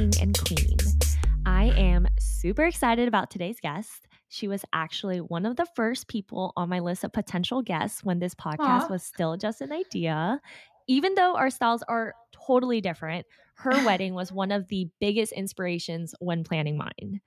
king like a king and queen. I am super excited about today's guest. She was actually one of the first people on my list of potential guests when this podcast Aw. was still just an idea. Even though our styles are totally different, her wedding was one of the biggest inspirations when planning mine.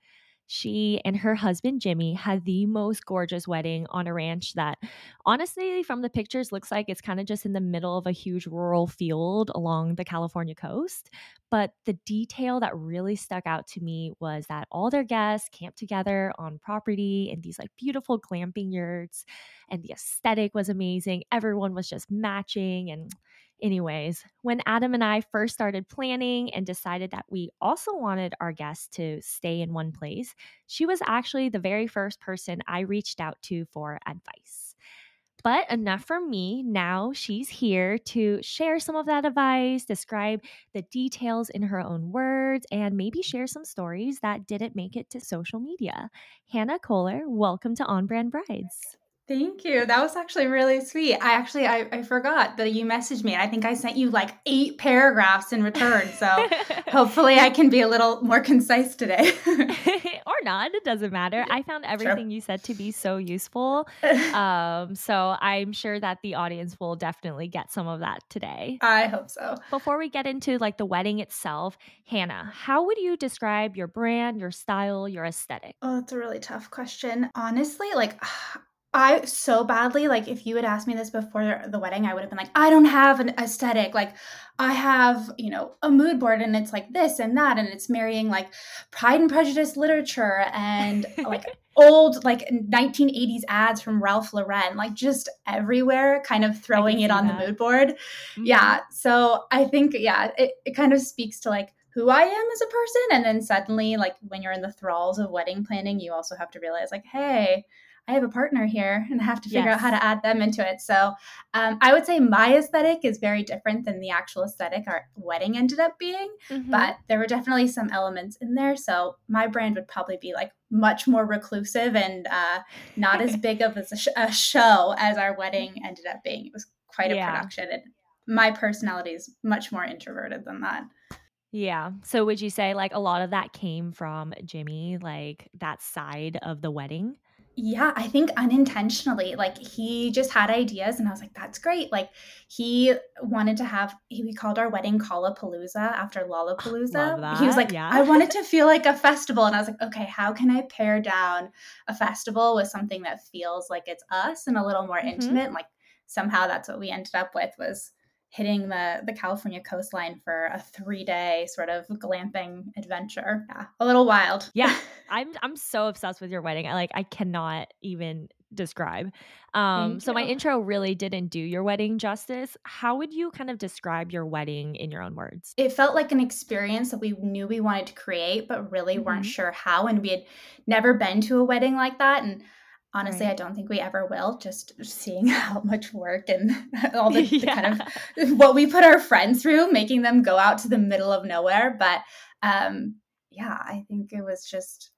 She and her husband Jimmy had the most gorgeous wedding on a ranch that honestly from the pictures looks like it's kind of just in the middle of a huge rural field along the California coast. But the detail that really stuck out to me was that all their guests camped together on property in these like beautiful glamping yurts and the aesthetic was amazing. Everyone was just matching and Anyways, when Adam and I first started planning and decided that we also wanted our guests to stay in one place, she was actually the very first person I reached out to for advice. But enough from me. Now she's here to share some of that advice, describe the details in her own words, and maybe share some stories that didn't make it to social media. Hannah Kollar, welcome to On Brand Brides. Thank you. That was actually really sweet. I actually I, I forgot that you messaged me I think I sent you like eight paragraphs in return. So hopefully I can be a little more concise today. or not, it doesn't matter. I found everything you said to be so useful. Um, so I'm sure that the audience will definitely get some of that today. I hope so. Before we get into like the wedding itself, Hannah, how would you describe your brand, your style, your aesthetic? Oh, that's a really tough question. Honestly, like I so badly like if you had asked me this before the wedding, I would have been like, I don't have an aesthetic. Like I have, you know, a mood board and it's like this and that and it's marrying like Pride and Prejudice literature and like old like 1980s ads from Ralph Lauren, like just everywhere, kind of throwing it on that. the mood board. Mm-hmm. Yeah. So I think yeah, it, it kind of speaks to like who I am as a person. And then suddenly, like when you're in the thralls of wedding planning, you also have to realize like, hey, I have a partner here and I have to figure Yes. out how to add them into it. So um, I would say my aesthetic is very different than the actual aesthetic our wedding ended up being, Mhm. but there were definitely some elements in there. So my brand would probably be like much more reclusive and uh, not as big of a, sh- a show as our wedding ended up being. It was quite a Yeah. production. And my personality is much more introverted than that. Yeah. So would you say like a lot of that came from Jimmy, like that side of the wedding? Yeah, I think unintentionally, like he just had ideas, and I was like, "That's great!" Like he wanted to have, he, we called our wedding Kollapalooza after Lollapalooza. He was like, yeah. "I wanted to feel like a festival," and I was like, "Okay, how can I pare down a festival with something that feels like it's us and a little more Mhm. intimate?" And like somehow that's what we ended up with was hitting the the California coastline for a three day sort of glamping adventure. Yeah, a little wild. Yeah. I'm I'm so obsessed with your wedding. I like I cannot even describe. Um so my intro really didn't do your wedding justice. How would you kind of describe your wedding in your own words? it felt like an experience that we knew we wanted to create, but really weren't Mhm. sure how. And we had never been to a wedding like that. And honestly, Right. I don't think we ever will, just seeing how much work and all the, the kind of what we put our friends through, making them go out to the middle of nowhere. But um, yeah, I think it was just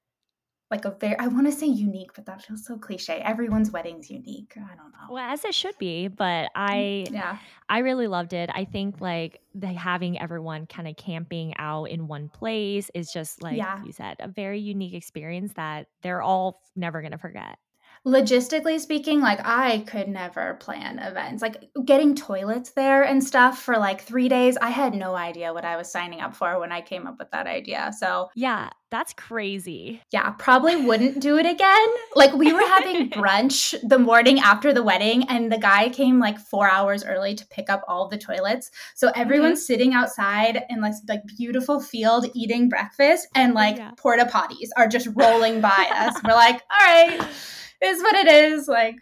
like a very, I want to say unique, but that feels so cliche. Everyone's wedding's unique. I don't know. Well, as it should be, but I yeah. I really loved it. I think like the having everyone kind of camping out in one place is just like Yeah. you said, a very unique experience that they're all never gonna forget. Logistically speaking like i could never plan events. Like getting toilets there and stuff for like three days i had no idea what i was signing up for when i came up with that idea. So Yeah, that's crazy. yeah probably wouldn't do it again. Like we were having brunch the morning after the wedding and the guy came like four hours early to pick up all the toilets. So everyone's mm-hmm. sitting outside in this like beautiful field eating breakfast and like Yeah. porta potties are just rolling by us. We're like all right is what it is like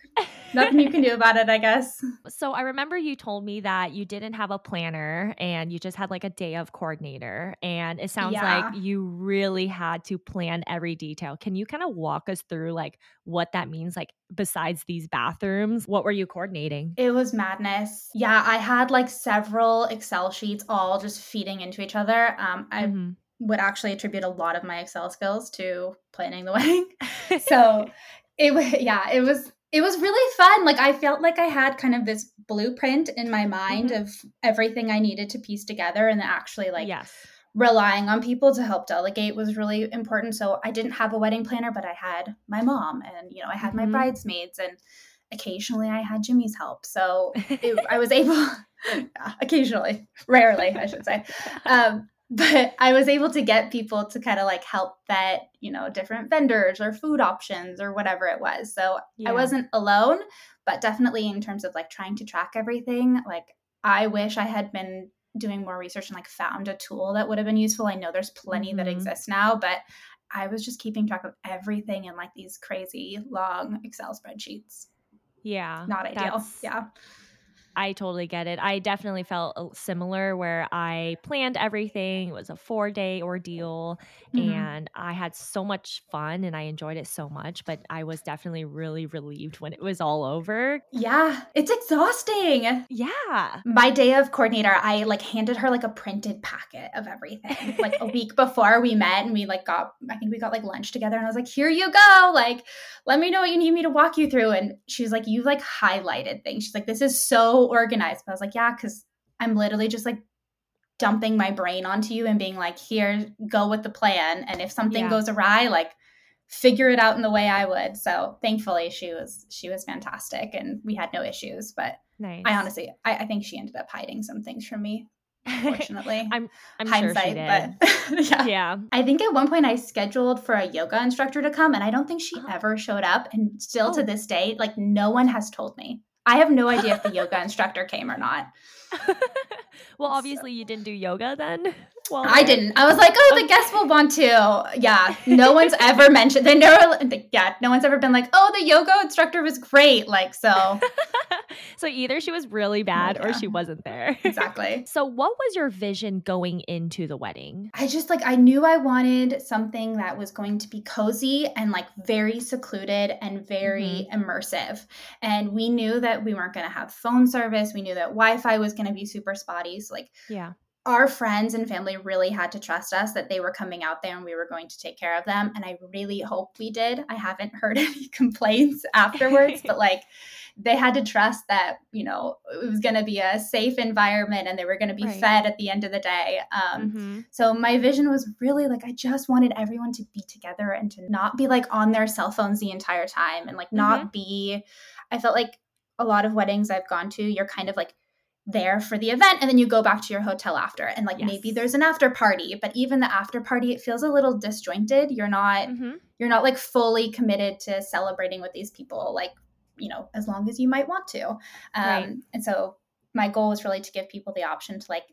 nothing you can do about it i guess So I remember you told me that you didn't have a planner and you just had like a day of coordinator. And it sounds Yeah. like you really had to plan every detail. Can you kind of walk us through like what that means? Like besides these bathrooms, what were you coordinating? It was madness. Yeah, I had like several Excel sheets all just feeding into each other. Um, I Mhm. would actually attribute a lot of my Excel skills to planning the wedding. so it was, yeah, it was, it was really fun. Like I felt like I had kind of this blueprint in my mind mm-hmm. of everything I needed to piece together and actually like yes. relying on people to help delegate was really important. So I didn't have a wedding planner, but I had my mom and you know, I had mm-hmm. my bridesmaids and occasionally I had Jimmy's help. So it, I was able occasionally, rarely, I should say. Um, but I was able to get people to kind of like help vet, you know, different vendors or food options or whatever it was. So yeah. I wasn't alone, but definitely in terms of like trying to track everything, like I wish I had been doing more research and like found a tool that would have been useful. I know there's plenty mm-hmm. that exist now, but I was just keeping track of everything in like these crazy long Excel spreadsheets. Yeah. Not ideal. Yeah. I totally get it. I definitely felt similar where I planned everything. It was a four day ordeal mm-hmm. and I had so much fun and I enjoyed it so much, but I was definitely really relieved when it was all over. Yeah, it's exhausting. Yeah. My day of coordinator, I like handed her like a printed packet of everything like a week before we met and we like got, I think we got like lunch together and I was like, here you go. Like, let me know what you need me to walk you through. And she was like, you like highlighted things. She's like, this is so organized. But I was like, yeah, because I'm literally just like dumping my brain onto you and being like, here, go with the plan. And if something yeah. goes awry, like figure it out in the way I would. So thankfully she was she was fantastic and we had no issues. But nice. I honestly I, I think she ended up hiding some things from me. Unfortunately, I'm, I'm hindsight, sure but yeah. yeah. I think at one point I scheduled for a yoga instructor to come, and I don't think she uh-huh. ever showed up. And still oh. to this day, like no one has told me. I have no idea if the yoga instructor came or not. well, obviously so. you didn't do yoga then. Well, I didn't. I was like, oh, the guests will want to. Yeah, no one's ever mentioned. They never. Yeah, no one's ever been like, oh, the yoga instructor was great. Like so. so either she was really bad yeah. or she wasn't there. Exactly. so what was your vision going into the wedding? I just like I knew I wanted something that was going to be cozy and like very secluded and very mm-hmm. immersive. And we knew that we weren't going to have phone service. We knew that Wi-Fi was going to be super spotty. So like yeah our friends and family really had to trust us that they were coming out there and we were going to take care of them. And I really hope we did. I haven't heard any complaints afterwards, but like they had to trust that, you know, it was going to be a safe environment and they were going to be right. fed at the end of the day. Um, mm-hmm. So my vision was really like, I just wanted everyone to be together and to not be like on their cell phones the entire time and like not mm-hmm. be, I felt like a lot of weddings I've gone to, you're kind of like, there for the event and then you go back to your hotel after and like yes. maybe there's an after party but even the after party it feels a little disjointed you're not mm-hmm. you're not like fully committed to celebrating with these people like you know as long as you might want to um right. and so my goal was really to give people the option to like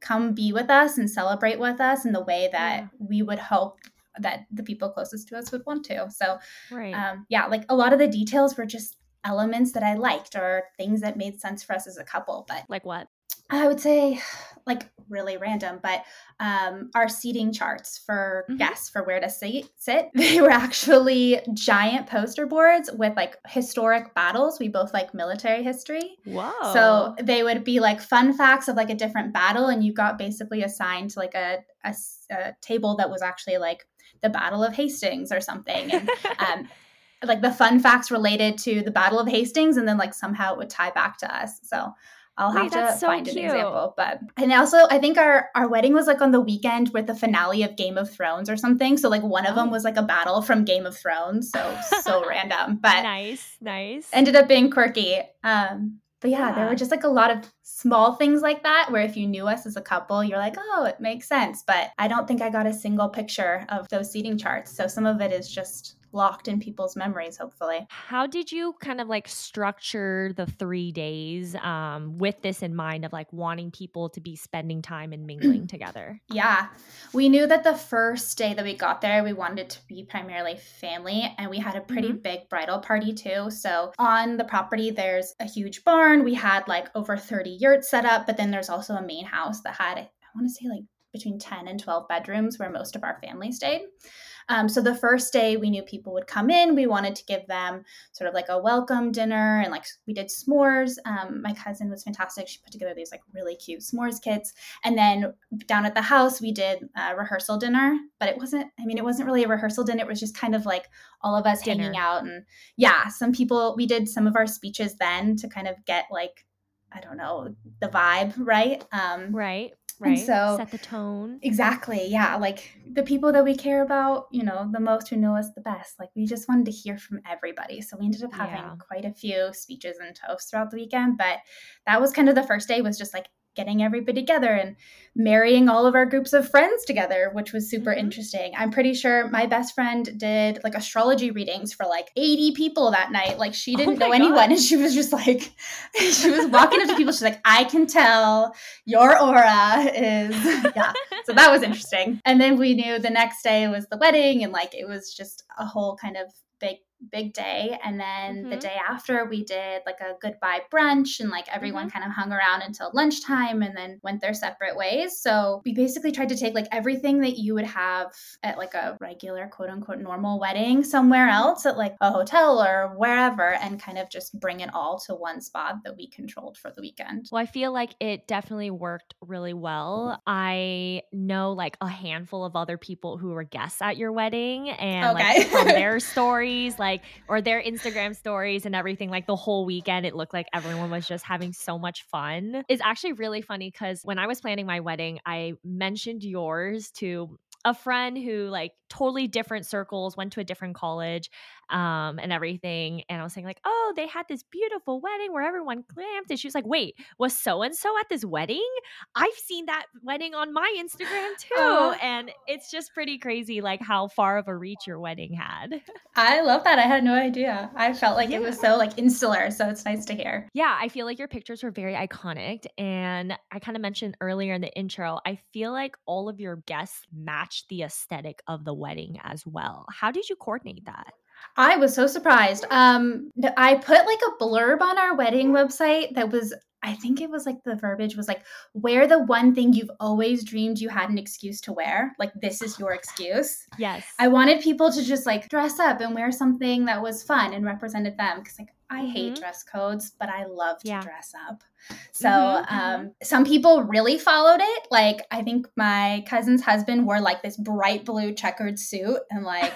come be with us and celebrate with us in the way that yeah. we would hope that the people closest to us would want to so right. um yeah like a lot of the details were just elements that I liked or things that made sense for us as a couple. But like what? I would say like really random, but um, our seating charts for mm-hmm. guests for where to sit, sit, they were actually giant poster boards with like historic battles. We both like military history. Wow. So they would be like fun facts of like a different battle, and you got basically assigned to like a, a, a table that was actually like the Battle of Hastings or something. And um, like the fun facts related to the Battle of Hastings, and then like somehow it would tie back to us. So I'll have Wait, to so find cute. an example. But and also I think our our wedding was like on the weekend with the finale of Game of Thrones or something. So like one of them oh. was like a battle from Game of Thrones. So so random. But nice, nice. Ended up being quirky. Um but yeah, yeah, there were just like a lot of small things like that where if you knew us as a couple, you're like, oh, it makes sense. But I don't think I got a single picture of those seating charts. So some of it is just locked in people's memories hopefully. How did you kind of like structure the three days um, with this in mind of like wanting people to be spending time and mingling together? Yeah. We knew that the first day that we got there we wanted it to be primarily family and we had a pretty mm-hmm. big bridal party too. So on the property there's a huge barn. We had like over 30 yurts set up but then there's also a main house that had i want to say like between 10 and 12 bedrooms where most of our family stayed Um, so the first day we knew people would come in, we wanted to give them sort of like a welcome dinner and like we did s'mores. Um, my cousin was fantastic. She put together these like really cute s'mores kits. And then down at the house, we did a rehearsal dinner, but it wasn't, I mean, it wasn't really a rehearsal dinner. It was just kind of like all of us dinner. hanging out. And yeah, some people, we did some of our speeches then to kind of get like, I don't know, the vibe, right? Um, right. Right. And so set the tone. Exactly. Yeah. Like the people that we care about, you know, the most who know us the best. Like we just wanted to hear from everybody. So we ended up having yeah. quite a few speeches and toasts throughout the weekend. But that was kind of the first day was just like getting everybody together and marrying all of our groups of friends together, which was super mm-hmm. interesting. I'm pretty sure my best friend did like astrology readings for like 80 people that night. Like she oh didn't oh know anyone. And she was just like, she was walking up to people. She's like, I can tell your aura is, yeah. So that was interesting. And then we knew the next day was the wedding and like it was just a whole kind of big big day and then mm-hmm. the day after we did like a goodbye brunch and like everyone mm-hmm. kind of hung around until lunchtime and then went their separate ways so we basically tried to take like everything that you would have at like a regular quote unquote normal wedding somewhere else at like a hotel or wherever and kind of just bring it all to one spot that we controlled for the weekend well i feel like it definitely worked really well i know like a handful of other people who were guests at your wedding and okay. like from their stories like or their Instagram stories and everything like the whole weekend it looked like everyone was just having so much fun. It's actually really funny cuz when I was planning my wedding, I mentioned yours to a friend who like totally different circles went to a different college um, and everything. And I was saying, like, oh, they had this beautiful wedding where everyone glamped. And she was like, wait, was so and so at this wedding? I've seen that wedding on my Instagram too. Uh, and it's just pretty crazy, like, how far of a reach your wedding had. I love that. I had no idea. I felt like yeah. it was so, like, insular. So it's nice to hear. Yeah. I feel like your pictures were very iconic. And I kind of mentioned earlier in the intro, I feel like all of your guests matched the aesthetic of the wedding as well. How did you coordinate that? I was so surprised. Um, I put like a blurb on our wedding website that was, I think it was like the verbiage was like, wear the one thing you've always dreamed you had an excuse to wear. Like, this is your excuse. Yes. I wanted people to just like dress up and wear something that was fun and represented them. Cause like, I mm-hmm. hate dress codes, but I love to yeah. dress up. So mm-hmm, um, mm-hmm. some people really followed it. Like I think my cousin's husband wore like this bright blue checkered suit, and like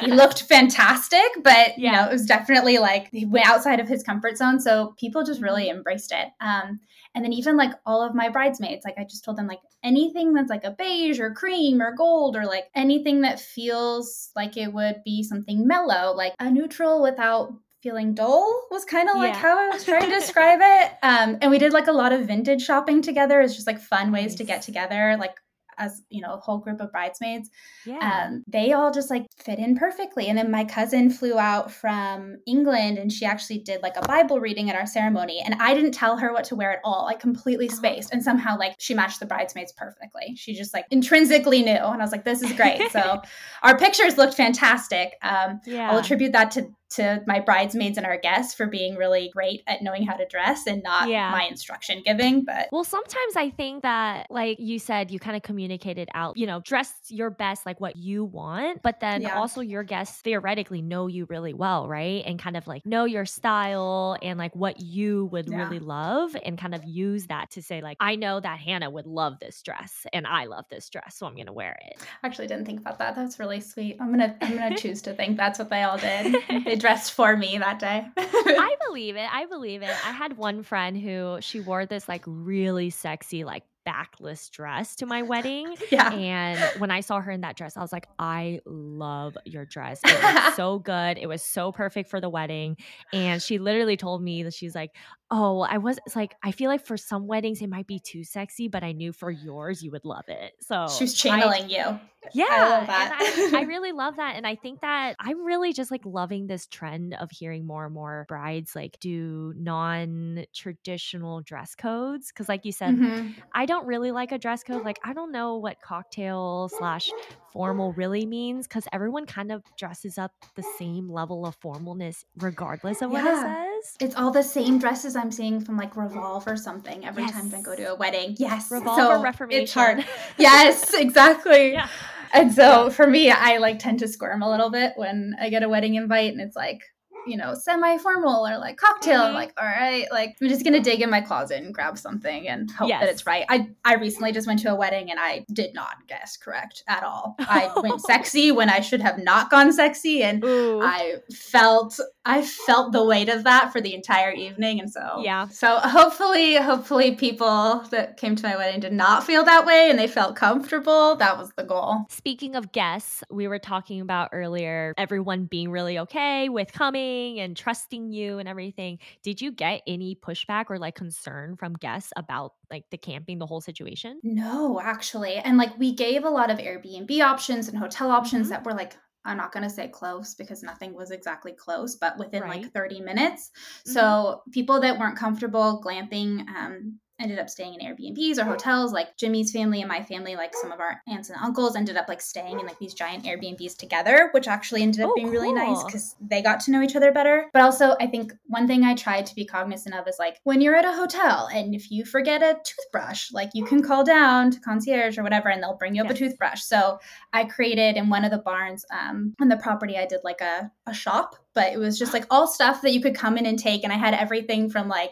he looked fantastic. But yeah. you know, it was definitely like he went outside of his comfort zone. So people just really mm-hmm. embraced it. Um, and then even like all of my bridesmaids, like I just told them like anything that's like a beige or cream or gold or like anything that feels like it would be something mellow, like a neutral without feeling dull was kind of like yeah. how I was trying to describe it. Um, and we did like a lot of vintage shopping together. It's just like fun ways nice. to get together. Like as you know a whole group of bridesmaids yeah. um, they all just like fit in perfectly and then my cousin flew out from england and she actually did like a bible reading at our ceremony and i didn't tell her what to wear at all like completely uh-huh. spaced and somehow like she matched the bridesmaids perfectly she just like intrinsically knew and i was like this is great so our pictures looked fantastic um, yeah. i'll attribute that to to my bridesmaids and our guests for being really great at knowing how to dress and not yeah. my instruction giving. But well, sometimes I think that, like you said, you kind of communicated out, you know, dress your best, like what you want, but then yeah. also your guests theoretically know you really well, right? And kind of like know your style and like what you would yeah. really love and kind of use that to say, like, I know that Hannah would love this dress and I love this dress, so I'm going to wear it. Actually, didn't think about that. That's really sweet. I'm going to, I'm going to choose to think that's what they all did. They dressed for me that day. I believe it. I believe it. I had one friend who she wore this like really sexy, like backless dress to my wedding. Yeah. And when I saw her in that dress, I was like, I love your dress. It was so good. It was so perfect for the wedding. And she literally told me that she's like, Oh, I was it's like I feel like for some weddings it might be too sexy, but I knew for yours you would love it. So she's channeling I, you. Yeah. I, I, I really love that. And I think that I'm really just like loving this trend of hearing more and more brides like do non-traditional dress codes. Cause like you said, mm-hmm. I don't really like a dress code. Like I don't know what cocktail slash formal really means because everyone kind of dresses up the same level of formalness regardless of what yeah. it says. It's all the same dresses I'm seeing from like Revolve or something every yes. time I go to a wedding. Yes. Revolve so or Reformation. It's hard. yes, exactly. yeah. and so for me, I like tend to squirm a little bit when I get a wedding invite and it's like, you know, semi formal or like cocktail. Mm-hmm. I'm like, all right, like I'm just gonna dig in my closet and grab something and hope yes. that it's right. I I recently just went to a wedding and I did not guess correct at all. I went sexy when I should have not gone sexy, and Ooh. I felt I felt the weight of that for the entire evening. And so yeah. So hopefully, hopefully people that came to my wedding did not feel that way and they felt comfortable. That was the goal. Speaking of guests, we were talking about earlier everyone being really okay with coming and trusting you and everything. Did you get any pushback or like concern from guests about like the camping, the whole situation? No, actually. And like we gave a lot of Airbnb options and hotel options mm-hmm. that were like I'm not going to say close because nothing was exactly close, but within right. like 30 minutes. Mm-hmm. So people that weren't comfortable glamping um, ended up staying in Airbnbs or hotels. Like Jimmy's family and my family, like some of our aunts and uncles, ended up like staying in like these giant Airbnbs together, which actually ended up oh, being cool. really nice because they got to know each other better. But also, I think one thing I tried to be cognizant of is like when you're at a hotel and if you forget a toothbrush, like you can call down to concierge or whatever and they'll bring you up a toothbrush. So I created in one of the barns um, on the property, I did like a, a shop, but it was just like all stuff that you could come in and take. And I had everything from like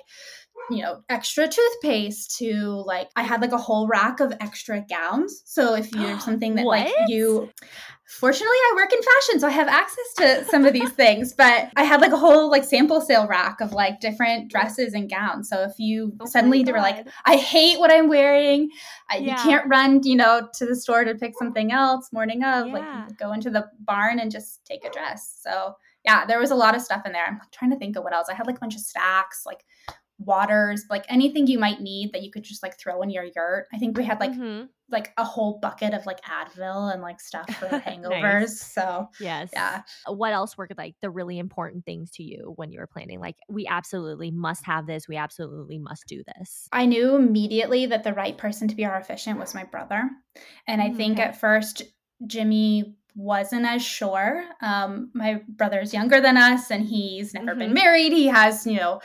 you know, extra toothpaste to like I had like a whole rack of extra gowns. So if you're something that like you Fortunately, I work in fashion, so I have access to some of these things. But I had like a whole like sample sale rack of like different dresses and gowns. So if you oh suddenly were like, I hate what I'm wearing, I, yeah. you can't run, you know, to the store to pick something else morning of, yeah. like go into the barn and just take a dress. So yeah, there was a lot of stuff in there. I'm trying to think of what else. I had like a bunch of stacks, like waters, like anything you might need that you could just like throw in your yurt. I think we had like mm-hmm. like a whole bucket of like Advil and like stuff for hangovers. nice. So yes, yeah. What else were like the really important things to you when you were planning? Like we absolutely must have this. We absolutely must do this. I knew immediately that the right person to be our officiant was my brother, and I mm, think at first Jimmy wasn't as sure. Um, my brother's younger than us, and he's never mm-hmm. been married. He has, you know,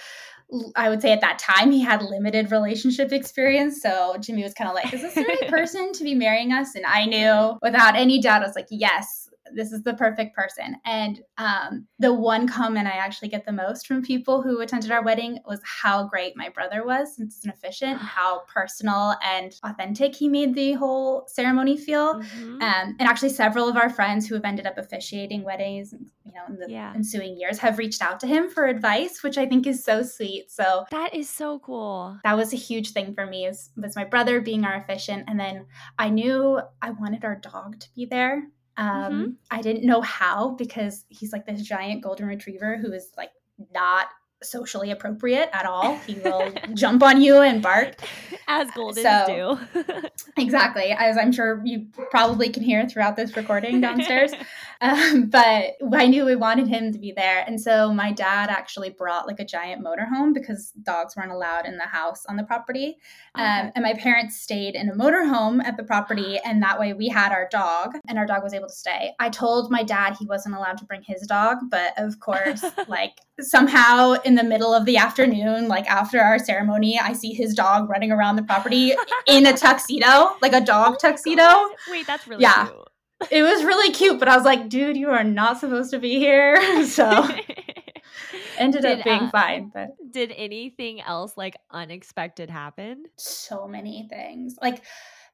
I would say at that time he had limited relationship experience. So Jimmy was kind of like, is this the right person to be marrying us? And I knew without any doubt, I was like, yes, this is the perfect person. And um, the one comment I actually get the most from people who attended our wedding was how great my brother was since it's an officiant, how personal and authentic he made the whole ceremony feel. Mm-hmm. Um, and actually, several of our friends who have ended up officiating weddings, you know, in the yeah. ensuing years, have reached out to him for advice, which I think is so sweet. So that is so cool. That was a huge thing for me. Is was my brother being our officiant, and then I knew I wanted our dog to be there. Um, mm-hmm. I didn't know how because he's like this giant golden retriever who is like not socially appropriate at all. He will jump on you and bark. As Goldens so, do. exactly. As I'm sure you probably can hear throughout this recording downstairs. Um, but I knew we wanted him to be there. And so my dad actually brought like a giant motorhome because dogs weren't allowed in the house on the property. Um, okay. and my parents stayed in a motorhome at the property. And that way we had our dog and our dog was able to stay. I told my dad he wasn't allowed to bring his dog. But of course, like somehow in the middle of the afternoon, like after our ceremony, I see his dog running around the property in a tuxedo, like a dog oh tuxedo. Wait, that's really yeah. Cute it was really cute, but I was like, dude, you are not supposed to be here. So ended did, up being uh, fine. But did anything else like unexpected happen? So many things. Like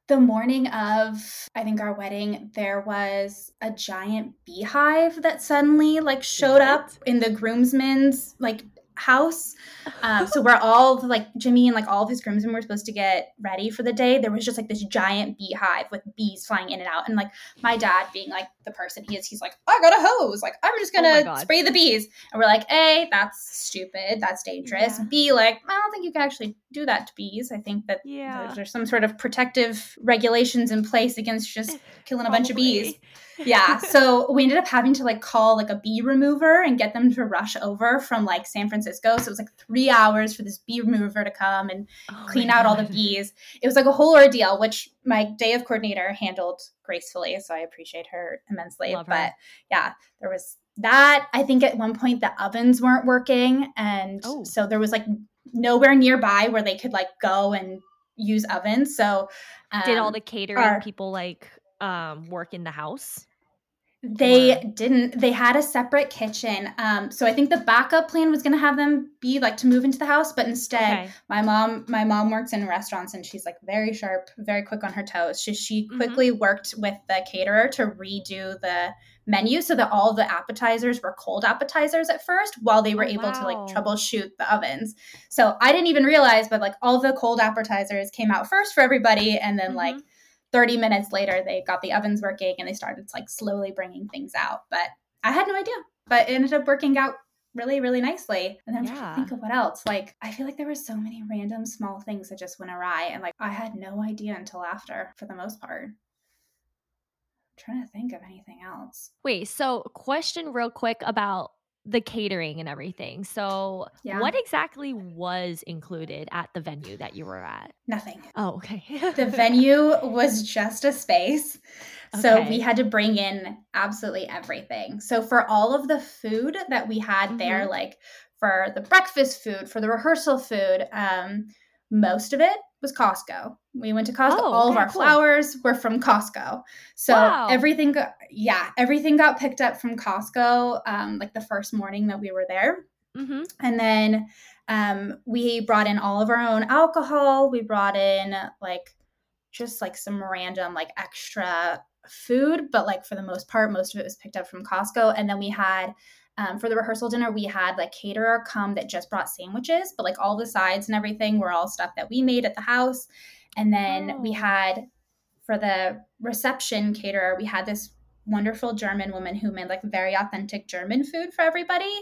the morning of I think our wedding, there was a giant beehive that suddenly like showed what? up in the groomsmen's like house. Um, so we're all like Jimmy and like all of his groomsmen were supposed to get ready for the day. There was just like this giant beehive with bees flying in and out, and like my dad being like the person he is, he's like, I got a hose, like I'm just gonna oh spray the bees, and we're like, A, that's stupid, that's dangerous. Yeah. B, like I don't think you can actually do that to bees. I think that yeah. there's, there's some sort of protective regulations in place against just killing a bunch of bees yeah. So we ended up having to like call like a bee remover and get them to rush over from like San Francisco. So it was like three hours for this bee remover to come and oh clean out God. all the bees. It was like a whole ordeal, which my day of coordinator handled gracefully. So I appreciate her immensely. Love but her. yeah, there was that. I think at one point the ovens weren't working. And oh. so there was like nowhere nearby where they could like go and use ovens. So um, did all um, the catering our, people like um work in the house? They Or didn't. They had a separate kitchen. Um, so I think the backup plan was going to have them be like to move into the house, but instead, okay. my mom, my mom works in restaurants and she's like very sharp, very quick on her toes. She she Mhm. quickly worked with the caterer to redo the menu so that all the appetizers were cold appetizers at first, while they were Oh, able to like troubleshoot the ovens. So I didn't even realize, but like all the cold appetizers came out first for everybody, and then like Mhm. 30 minutes later they got the ovens working and they started like slowly bringing things out but i had no idea. But it ended up working out really really nicely. And then i'm trying to think of what else. Like i feel like there were so many random small things that just went awry and like i had no idea until after for the most part. I'm trying to think of anything else. Wait, so question real quick about the catering and everything. So, Yeah. what exactly was included at the venue that you were at? nothing Oh, okay. the venue was just a space. So Okay. we had to bring in absolutely everything. So for all of the food that we had there, Mhm. like for the breakfast food, for the rehearsal food, um, most of it was Costco. We went to Costco. Oh, all of our cool. flowers were from Costco. So Wow. everything got yeah, everything got picked up from Costco um, like the first morning that we were there. hmm And then um, we brought in all of our own alcohol. We brought in like just like some random like extra food, but like for the most part, most of it was picked up from Costco. And then we had um, for the rehearsal dinner, we had like caterer come that just brought sandwiches, but like all the sides and everything were all stuff that we made at the house. And then we Oh. had for the reception caterer, we had this wonderful German woman who made like very authentic German food for everybody.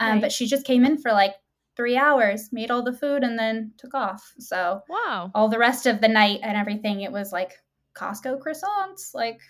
Um. But she just came in for like three hours, made all the food, and then took off. So Wow. all the rest of the night and everything, it was like Costco croissants, like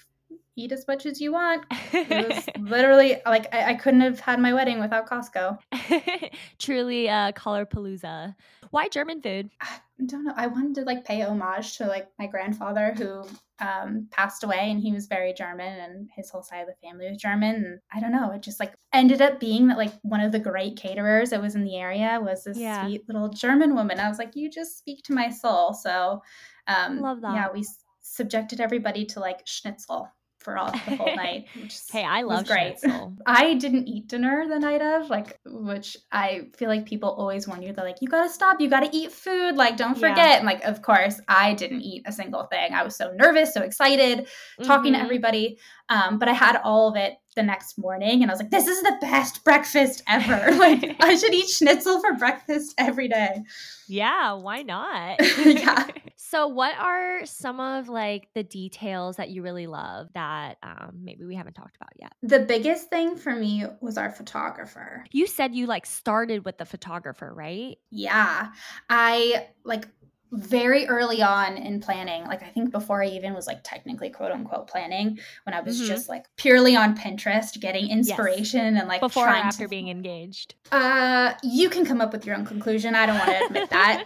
eat as much as you want. It was literally like I, I couldn't have had my wedding without Costco. Truly uh Kollapalooza. Why German food? I don't know. I wanted to like pay homage to like my grandfather who um, passed away and he was very German and his whole side of the family was German. And I don't know. It just like ended up being that like one of the great caterers that was in the area was this Yeah. sweet little German woman. I was like, you just speak to my soul. So um, Love that. yeah, we s- subjected everybody to like schnitzel for all the whole night. Which is- Hey, I love great. schnitzel. I didn't eat dinner the night of, like, which I feel like people always warn you. They're like, you gotta stop, you gotta eat food, like, don't Yeah. forget. And, like, of course, I didn't eat a single thing. I was so nervous, so excited, talking to Mhm. everybody. Um, but I had all of it the next morning, and I was like, this is the best breakfast ever. like, I should eat schnitzel for breakfast every day. Yeah, why not? Yeah. So, what are some of like the details that you really love that um, maybe we haven't talked about yet? The biggest thing for me was our photographer. You said you like started with the photographer, right? Yeah. I like very early on in planning, like I think before I even was like technically quote unquote planning, when I was Mhm. just like purely on Pinterest getting inspiration and like Before trying after to, being engaged? uh you can come up with your own conclusion. I don't want to admit that.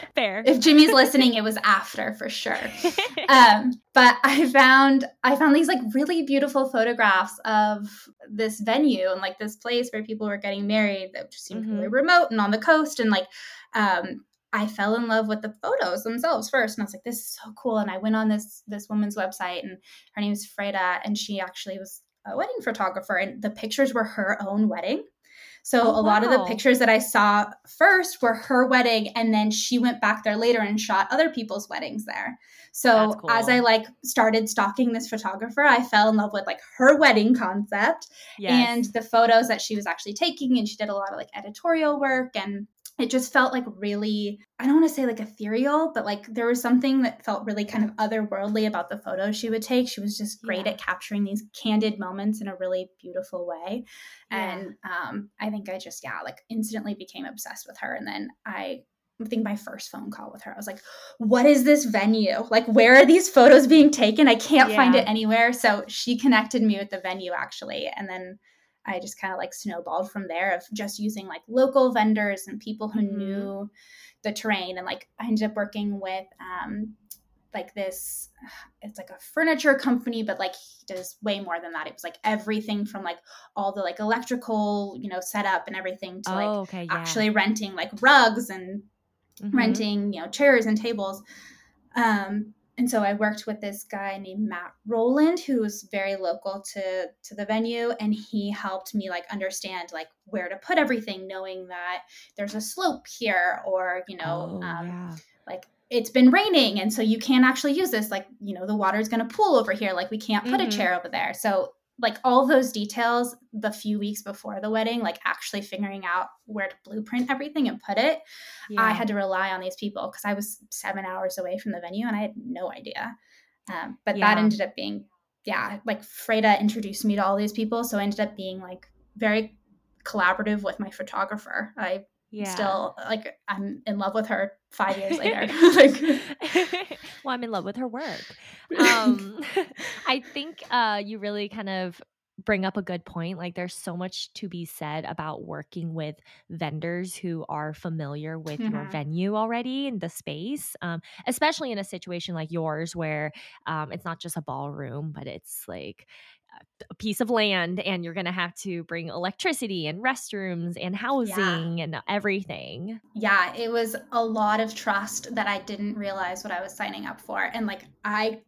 Fair. If Jimmy's listening, it was after for sure. um but i found i found these like really beautiful photographs of this venue and like this place where people were getting married that just seemed really Mhm. remote and on the coast and like um i fell in love with the photos themselves first and i was like this is so cool and i went on this this woman's website and her name is freda and she actually was a wedding photographer and the pictures were her own wedding so Oh, a lot of the pictures that I saw first were her wedding, and then she went back there later and shot other people's weddings there. So That's as. I like started stalking this photographer, I fell in love with like her wedding concept and the photos that she was actually taking, and she did a lot of like editorial work and it just felt like really i don't want to say like ethereal but like there was something that felt really kind of otherworldly about the photos she would take she was just great Yeah. at capturing these candid moments in a really beautiful way Yeah. and um, I think I just yeah like instantly became obsessed with her. And then I I think my first phone call with her, I was like, "What is this venue? Like, where are these photos being taken? I can't find it anywhere." So she connected me with the venue actually, and then I just kind of like snowballed from there of just using like local vendors and people who Mhm. knew the terrain, and like I ended up working with um, like this it's like a furniture company but like he does way more than that it was like everything from like all the like electrical you know setup and everything to oh, like okay. Yeah. actually renting like rugs and Mhm. renting you know chairs and tables um and so I worked with this guy named Matt Roland, who was very local to to the venue, and he helped me like understand like where to put everything, knowing that there's a slope here, or you know, Oh, um, yeah. like it's been raining, and so you can't actually use this. Like you know, the water's going to pool over here. Like we can't put Mhm. a chair over there. So like all those details, the few weeks before the wedding, like actually figuring out where to blueprint everything and put it. I had to rely on these people because I was seven hours away from the venue and I had no idea. Um, but that ended up being, yeah, like Freda introduced me to all these people. So I ended up being like very collaborative with my photographer. I yeah. still, like, I'm in love with her five years later. like, well, I'm in love with her work. Um, I think uh, you really kind of bring up a good point. Like, there's so much to be said about working with vendors who are familiar with your Mhm. venue already and the space, um, especially in a situation like yours where um, it's not just a ballroom, but it's like a piece of land and you're going to have to bring electricity and restrooms and housing and everything. yeah, it was a lot of trust that I didn't realize what I was signing up for. And like I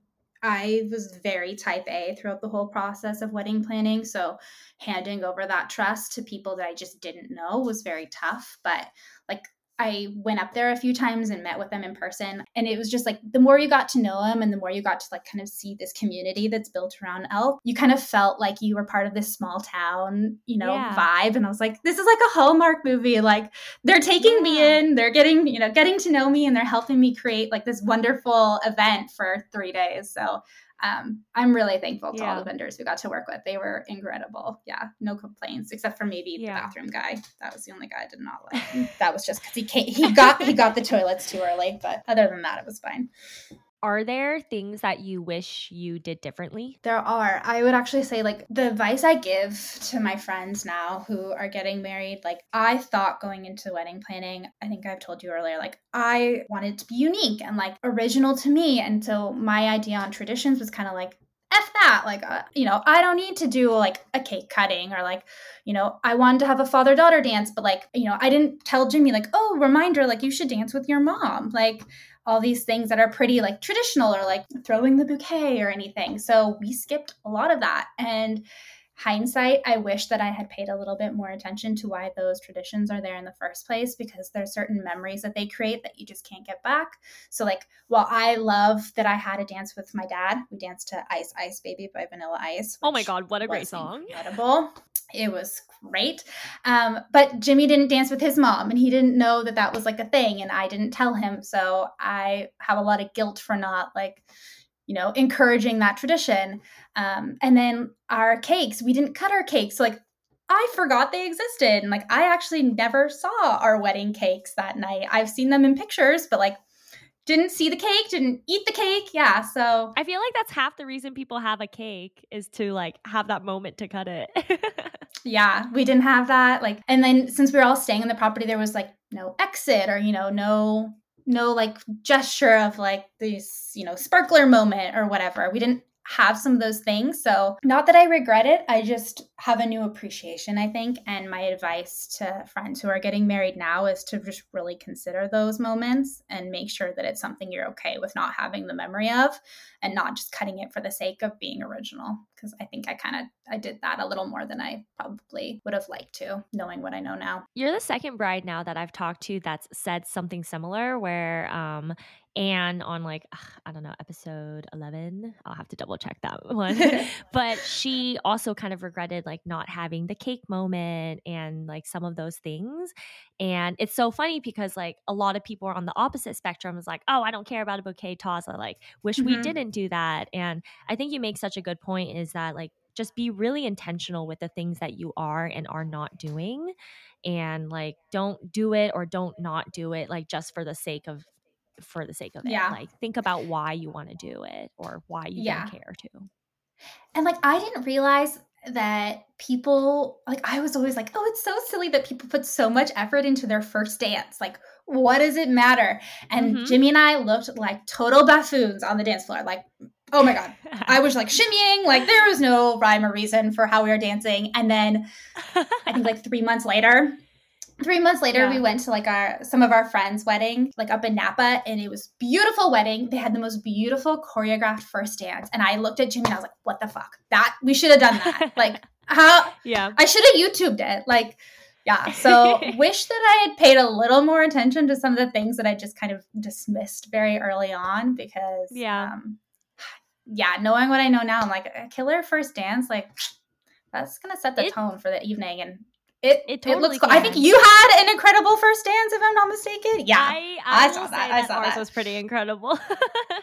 I was very type A throughout the whole process of wedding planning. So handing over that trust to people that I just didn't know was very tough. But like I went up there a few times and met with them in person. And it was just like the more you got to know them and the more you got to like kind of see this community that's built around Elk, you kind of felt like you were part of this small town, you know, Yeah. vibe. And I was like, this is like a Hallmark movie. Like they're taking me in, they're getting, you know, getting to know me and they're helping me create like this wonderful event for three days. So um, I'm really thankful to all the vendors we got to work with. They were incredible. Yeah, no complaints except for maybe Yeah. the bathroom guy. That was the only guy I did not like. that was just because he came, he got he got the toilets too early. But other than that, it was fine. Are there things that you wish you did differently? There are. I would actually say, like, the advice I give to my friends now who are getting married, like, I thought going into wedding planning, I think I've told you earlier, like, I wanted to be unique and, like, original to me. And so my idea on traditions was kind of like, F that. Like, uh, you know, I don't need to do like a cake cutting or like, you know, I wanted to have a father daughter dance, but like, you know, I didn't tell Jimmy, like, oh, reminder, like, you should dance with your mom. Like, all these things that are pretty like traditional or like throwing the bouquet or anything. So we skipped a lot of that. And hindsight, I wish that I had paid a little bit more attention to why those traditions are there in the first place because there's certain memories that they create that you just can't get back. So like while I love that I had a dance with my dad, we danced to Ice Ice Baby by Vanilla Ice. Oh my god, what a great song. Incredible. It was great. Um, but Jimmy didn't dance with his mom and he didn't know that that was like a thing and I didn't tell him. So I have a lot of guilt for not like, you know, encouraging that tradition. Um, and then our cakes, we didn't cut our cakes. So like I forgot they existed. And like I actually never saw our wedding cakes that night. I've seen them in pictures, but like didn't see the cake, didn't eat the cake. Yeah. So I feel like that's half the reason people have a cake is to like have that moment to cut it. yeah we didn't have that like and then since we were all staying on the property there was like no exit or you know no no like gesture of like this you know sparkler moment or whatever. We didn't have some of those things so not that i regret it i just have a new appreciation i think and my advice to friends who are getting married now is to just really consider those moments and make sure that it's something you're okay with not having the memory of and not just cutting it for the sake of being original because i think i kind of i did that a little more than i probably would have liked to knowing what i know now. You're the second bride now that I've talked to that's said something similar where um Anne on like I don't know episode 11 I'll have to double check that one. But she also kind of regretted like not having the cake moment and like some of those things. And it's so funny because like a lot of people are on the opposite spectrum. Is like oh I don't care about a bouquet toss. I like wish we Mhm. didn't do that. And I think you make such a good point is that like just be really intentional with the things that you are and are not doing and like don't do it or don't not do it like just for the sake of for the sake of it Yeah. like think about why you want to do it or why you Yeah. don't care to and like i didn't realize that people like i was always like oh it's so silly that people put so much effort into their first dance like what does it matter and Mhm. jimmy and i looked like total buffoons on the dance floor like oh my god. I was like shimmying like there was no rhyme or reason for how we were dancing. And then I think like three months later, three months later Yeah. we went to like our some of our friends wedding like up in napa and it was beautiful wedding. They had the most beautiful choreographed first dance. And i looked at jimmy and i was like what the fuck? That we should have done that. Like how Yeah. i should have youtubed it. Like yeah. So wish that i had paid a little more attention to some of the things that i just kind of dismissed very early on because Yeah. um, yeah knowing what i know now i'm like a killer first dance like that's gonna set the It- tone for the evening and it, It it, looks totally cool. I think you had an incredible first dance, if I'm not mistaken. Yeah. I, I, I saw say that. I saw ours that. was pretty incredible.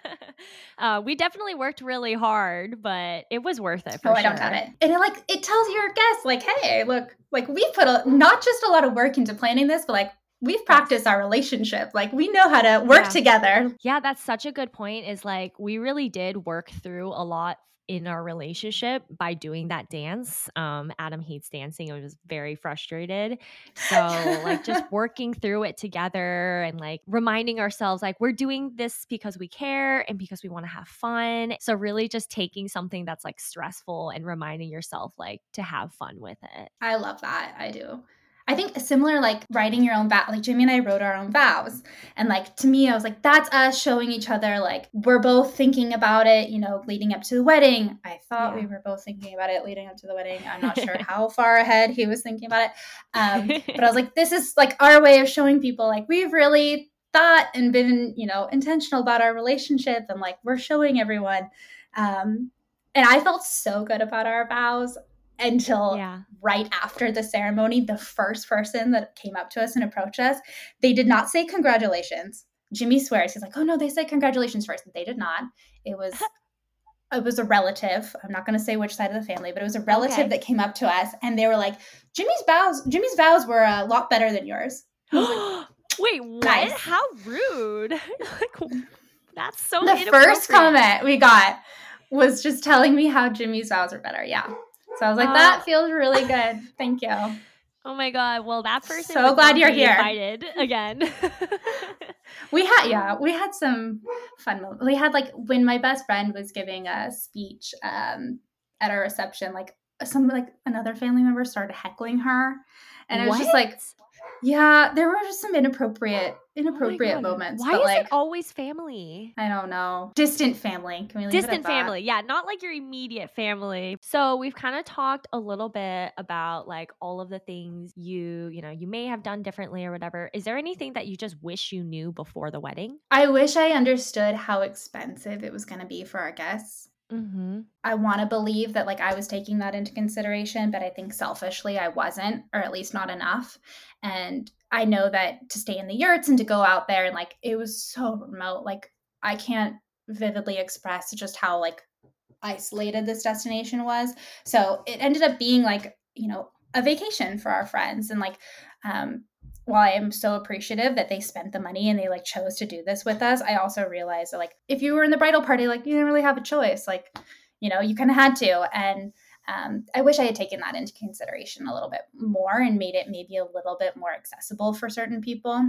uh, we definitely worked really hard, but it was worth it for oh, sure. I don't doubt it. And it like it tells your guests, like, hey, look, like we put a not just a lot of work into planning this, but like we've practiced our relationship. Like we know how to work Yeah. together. Yeah, that's such a good point. Is like we really did work through a lot in our relationship by doing that dance. Um, Adam hates dancing. I was very frustrated. So like just working through it together and like reminding ourselves like we're doing this because we care and because we want to have fun. So really just taking something that's like stressful and reminding yourself like to have fun with it. I love that. I do. I think similar like writing your own vow. Like Jimmy and I wrote our own vows, and like to me, I was like, that's us showing each other like we're both thinking about it. You know, leading up to the wedding. I thought Yeah. we were both thinking about it leading up to the wedding. I'm not sure how far ahead he was thinking about it, um, but I was like, this is like our way of showing people like we've really thought and been you know intentional about our relationship, and like we're showing everyone. Um, and I felt so good about our vows until yeah. right after the ceremony, the first person that came up to us and approached us, they did not say congratulations. Jimmy swears he's like, "Oh no, they said congratulations first. They did not. It was it was a relative. I'm not going to say which side of the family, but it was a relative Okay. that came up to us and they were like, "Jimmy's vows, Jimmy's vows were a lot better than yours." Wait, what? Nice. How rude. like, that's so the first comment we got was just telling me how Jimmy's vows were better. Yeah. So I was like, Uh, "That feels really good. Thank you." Oh my god! Well, that person. So glad you're here. Invited again. We had yeah, we had some fun moments. We had like when my best friend was giving a speech um at our reception, like some like another family member started heckling her. And I was just like, What? Yeah, there were just some inappropriate Oh inappropriate God. moments. Why but is like it always family? I don't know. Distant family. Can we leave it at Distant family, yeah, not like your immediate family. So we've kind of talked a little bit about like all of the things you, you know, you may have done differently or whatever. Is there anything that you just wish you knew before the wedding? I wish I understood how expensive it was gonna be for our guests. Mm-hmm. I want to believe that like I was taking that into consideration, but I think selfishly I wasn't, or at least not enough. And I know that to stay in the yurts and to go out there and like it was so remote. Like I can't vividly express just how like isolated this destination was. So it ended up being like, you know, a vacation for our friends. And like um while I am so appreciative that they spent the money and they like chose to do this with us, I also realized that like if you were in the bridal party, like you didn't really have a choice. Like, you know, you kind of had to. And um, I wish I had taken that into consideration a little bit more and made it maybe a little bit more accessible for certain people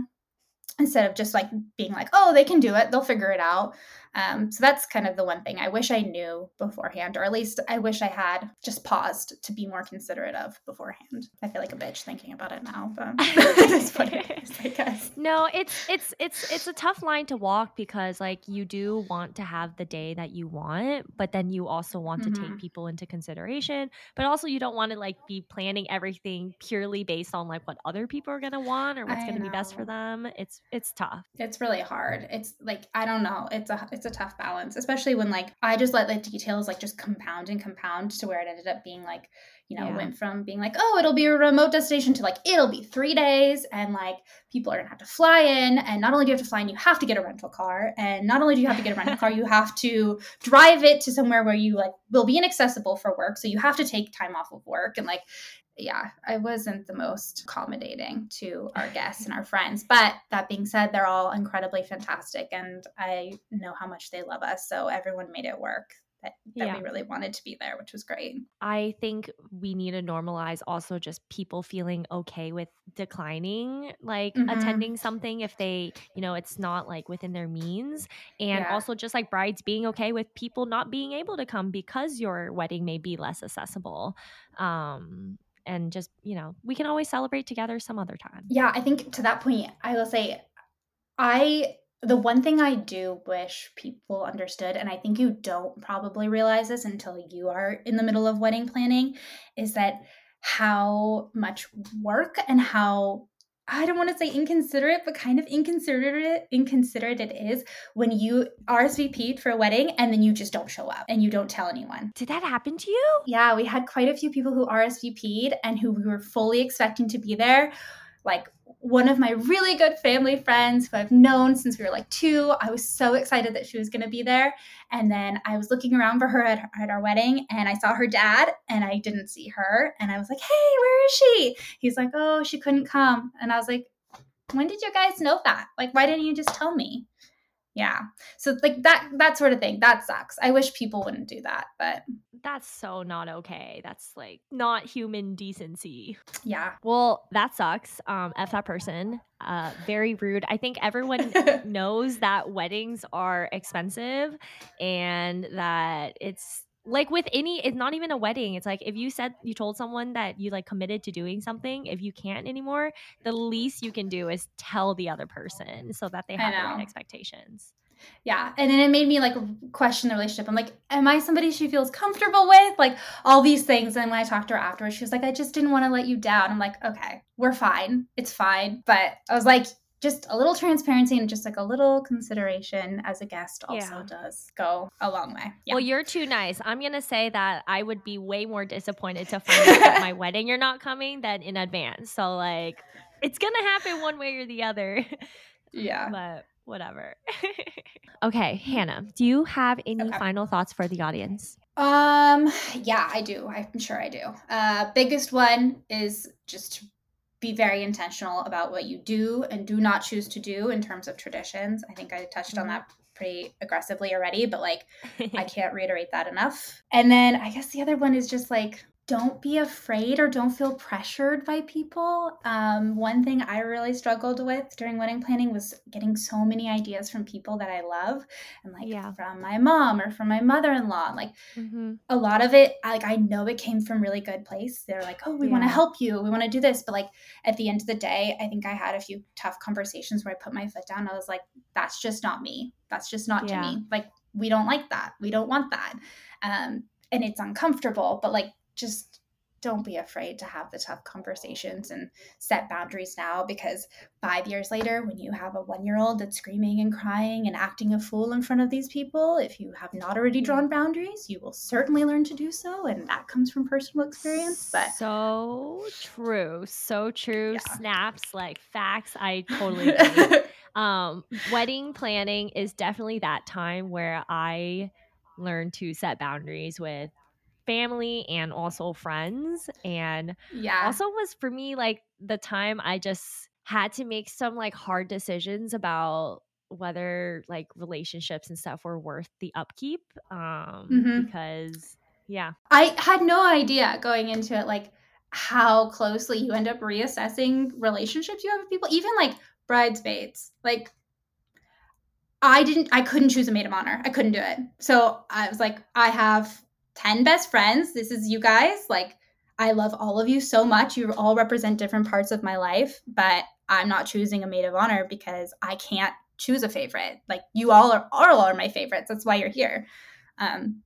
instead of just like being like, oh, they can do it, they'll figure it out. Um, so that's kind of the one thing I wish I knew beforehand, or at least I wish I had just paused to be more considerate of beforehand. I feel like a bitch thinking about it now, but that's what it is, I guess. No, it's it's it's it's a tough line to walk because like you do want to have the day that you want, but then you also want to take Mhm. people into consideration, but also you don't want to like be planning everything purely based on like what other people are going to want or what's I going to be best for them. It's it's tough. It's really hard. It's like I don't know. It's a it's a tough balance, especially when like I just let the details like just compound and compound to where it ended up being like you know Yeah. went from being like oh it'll be a remote destination to like it'll be three days and like people are gonna have to fly in and not only do you have to fly in you have to get a rental car and not only do you have to get a rental car you have to drive it to somewhere where you like will be inaccessible for work so you have to take time off of work and like yeah, I wasn't the most accommodating to our guests and our friends. But that being said, they're all incredibly fantastic and I know how much they love us. So everyone made it work that, that Yeah. we really wanted to be there, which was great. I think we need to normalize also just people feeling okay with declining like Mhm. attending something if they, you know, it's not like within their means. And Yeah. also just like brides being okay with people not being able to come because your wedding may be less accessible. Um and just, you know, we can always celebrate together some other time. Yeah, I think to that point, I will say, I the one thing I do wish people understood, and I think you don't probably realize this until you are in the middle of wedding planning, is that how much work and how I don't want to say inconsiderate, but kind of inconsiderate inconsiderate it is when you RSVP'd for a wedding and then you just don't show up and you don't tell anyone. Did that happen to you? Yeah, we had quite a few people who RSVP'd and who we were fully expecting to be there. Like one of my really good family friends who I've known since we were like two. I was so excited that she was going to be there. And then I was looking around for her at, at our wedding and I saw her dad and I didn't see her. And I was like, hey, where is she? He's like, oh, she couldn't come. And I was like, when did you guys know that? Like, why didn't you just tell me? Yeah. So like that that sort of thing that sucks. I wish people wouldn't do that but that's so not okay. That's like not human decency. Yeah. Well that sucks. Um f that person. Uh very rude. I think everyone knows that weddings are expensive and that it's like with any it's not even a wedding it's like if you said you told someone that you like committed to doing something if you can't anymore the least you can do is tell the other person so that they have the right expectations. Yeah and then it made me like question the relationship. I'm like am i somebody she feels comfortable with? Like all these things and when i talked to her afterwards she was like i just didn't want to let you down. I'm like okay we're fine it's fine. But i was like just a little transparency and just like a little consideration as a guest also yeah. does go a long way. Yeah. Well, you're too nice. I'm gonna say that I would be way more disappointed to find out at my wedding you're not coming than in advance. So like, it's gonna happen one way or the other. Yeah. but whatever. okay, Hannah, do you have any okay. final thoughts for the audience? Um, yeah, I do. I'm sure I do. Uh, biggest one is just be very intentional about what you do and do not choose to do in terms of traditions. I think I touched mm-hmm. on that pretty aggressively already, but like I can't reiterate that enough. And then I guess the other one is just like don't be afraid or don't feel pressured by people. Um, one thing I really struggled with during wedding planning was getting so many ideas from people that I love, and like yeah. from my mom or from my mother in law. Like mm-hmm. a lot of it, like I know it came from really good place. They're like, "Oh, we yeah. want to help you. We want to do this," but like at the end of the day, I think I had a few tough conversations where I put my foot down. I was like, "That's just not me. That's just not yeah. to me. Like we don't like that. We don't want that." Um, and it's uncomfortable, but like just don't be afraid to have the tough conversations and set boundaries now because five years later, when you have a one year old that's screaming and crying and acting a fool in front of these people, if you have not already drawn boundaries, you will certainly learn to do so. And that comes from personal experience. But so true. So true. Yeah. Snaps like facts. I totally agree. um, wedding planning is definitely that time where I learn to set boundaries with family and also friends. And yeah, also was for me like the time I just had to make some like hard decisions about whether like relationships and stuff were worth the upkeep. Um, mm-hmm. because yeah, I had no idea going into it like how closely you end up reassessing relationships you have with people, even like bridesmaids. Like I didn't I couldn't choose a maid of honor. I couldn't do it. So I was like, I have 10 best friends. This is you guys. Like, I love all of you so much. You all represent different parts of my life, but I'm not choosing a maid of honor because I can't choose a favorite. Like, you all are, all are my favorites. That's why you're here. Um,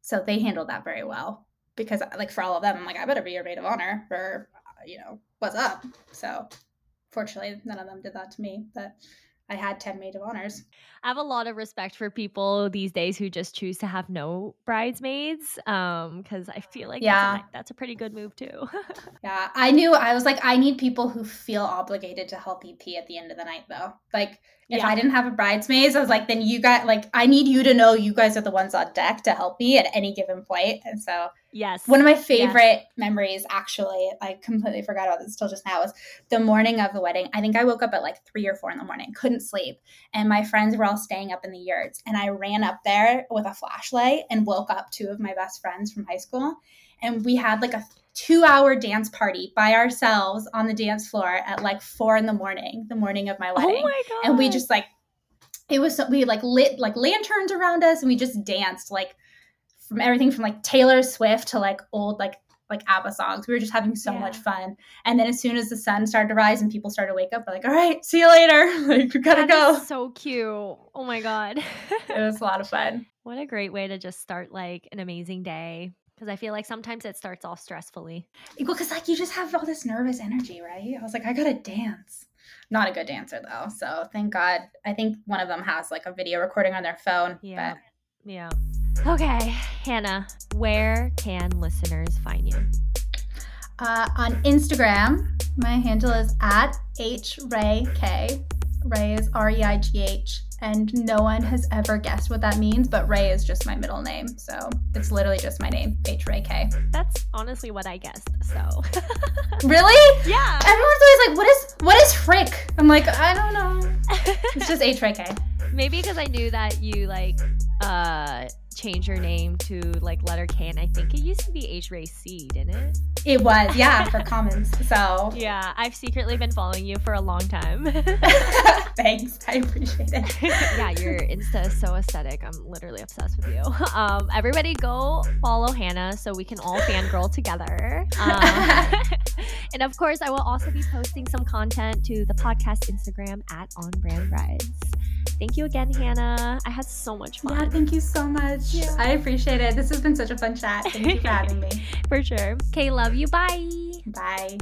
so they handled that very well because, like, for all of them, I'm like, I better be your maid of honor for, you know, what's up. So, fortunately, none of them did that to me. But I had 10 maid of honors. I have a lot of respect for people these days who just choose to have no bridesmaids um cuz I feel like yeah. That's a, that's a pretty good move too. yeah, I knew I was like I need people who feel obligated to help EP at the end of the night though. Like if yeah. I didn't have a bridesmaids, I was like, then you got like I need you to know you guys are the ones on deck to help me at any given point. And so yes, one of my favorite yes. memories, actually, I completely forgot about this still just now, was the morning of the wedding. I think I woke up at like three or four in the morning, couldn't sleep, and my friends were all staying up in the yurts, and I ran up there with a flashlight and woke up two of my best friends from high school, and we had like a two hour dance party by ourselves on the dance floor at like four in the morning, the morning of my oh wedding. Oh my god! And we just like it was so, we like lit like lanterns around us, and we just danced like from everything from like Taylor Swift to like old like like ABBA songs. We were just having so Yeah. much fun. And then as soon as the sun started to rise and people started to wake up, we're like, all right, see you later. like we gotta That go. so cute. Oh my god. it was a lot of fun. what a great way to just start like an amazing day. Because I feel like sometimes it starts off stressfully. Well, because like you just have all this nervous energy, right? I was like, I gotta dance. Not a good dancer though, so thank God. I think one of them has like a video recording on their phone. Yeah. But Yeah. Okay, Hannah, where can listeners find you? uh, on Instagram, my handle is at hreighk. Ray is R E I G H, and no one has ever guessed what that means. But Ray is just my middle name, so it's literally just my name, H Ray K. That's honestly what I guessed. So, Really? yeah. Everyone's always like, "What is what is Frick?" I'm like, I don't know. It's just H Ray K. Maybe because I knew that you like uh changed your name to like letter K, and I think it used to be H Ray C, didn't it? It was, yeah, for comments. So Yeah, I've secretly been following you for a long time. thanks, I appreciate it. yeah, your Insta is so aesthetic. I'm literally obsessed with you. Um, everybody go follow Hannah so we can all fangirl together. Um, and of course, I will also be posting some content to the podcast Instagram at On Brand Brides. Thank you again, Hannah. I had so much fun. Yeah, thank you so much. Yeah. I appreciate it. This has been such a fun chat. Thank you for having me. For sure. Okay, love you. Bye. Bye.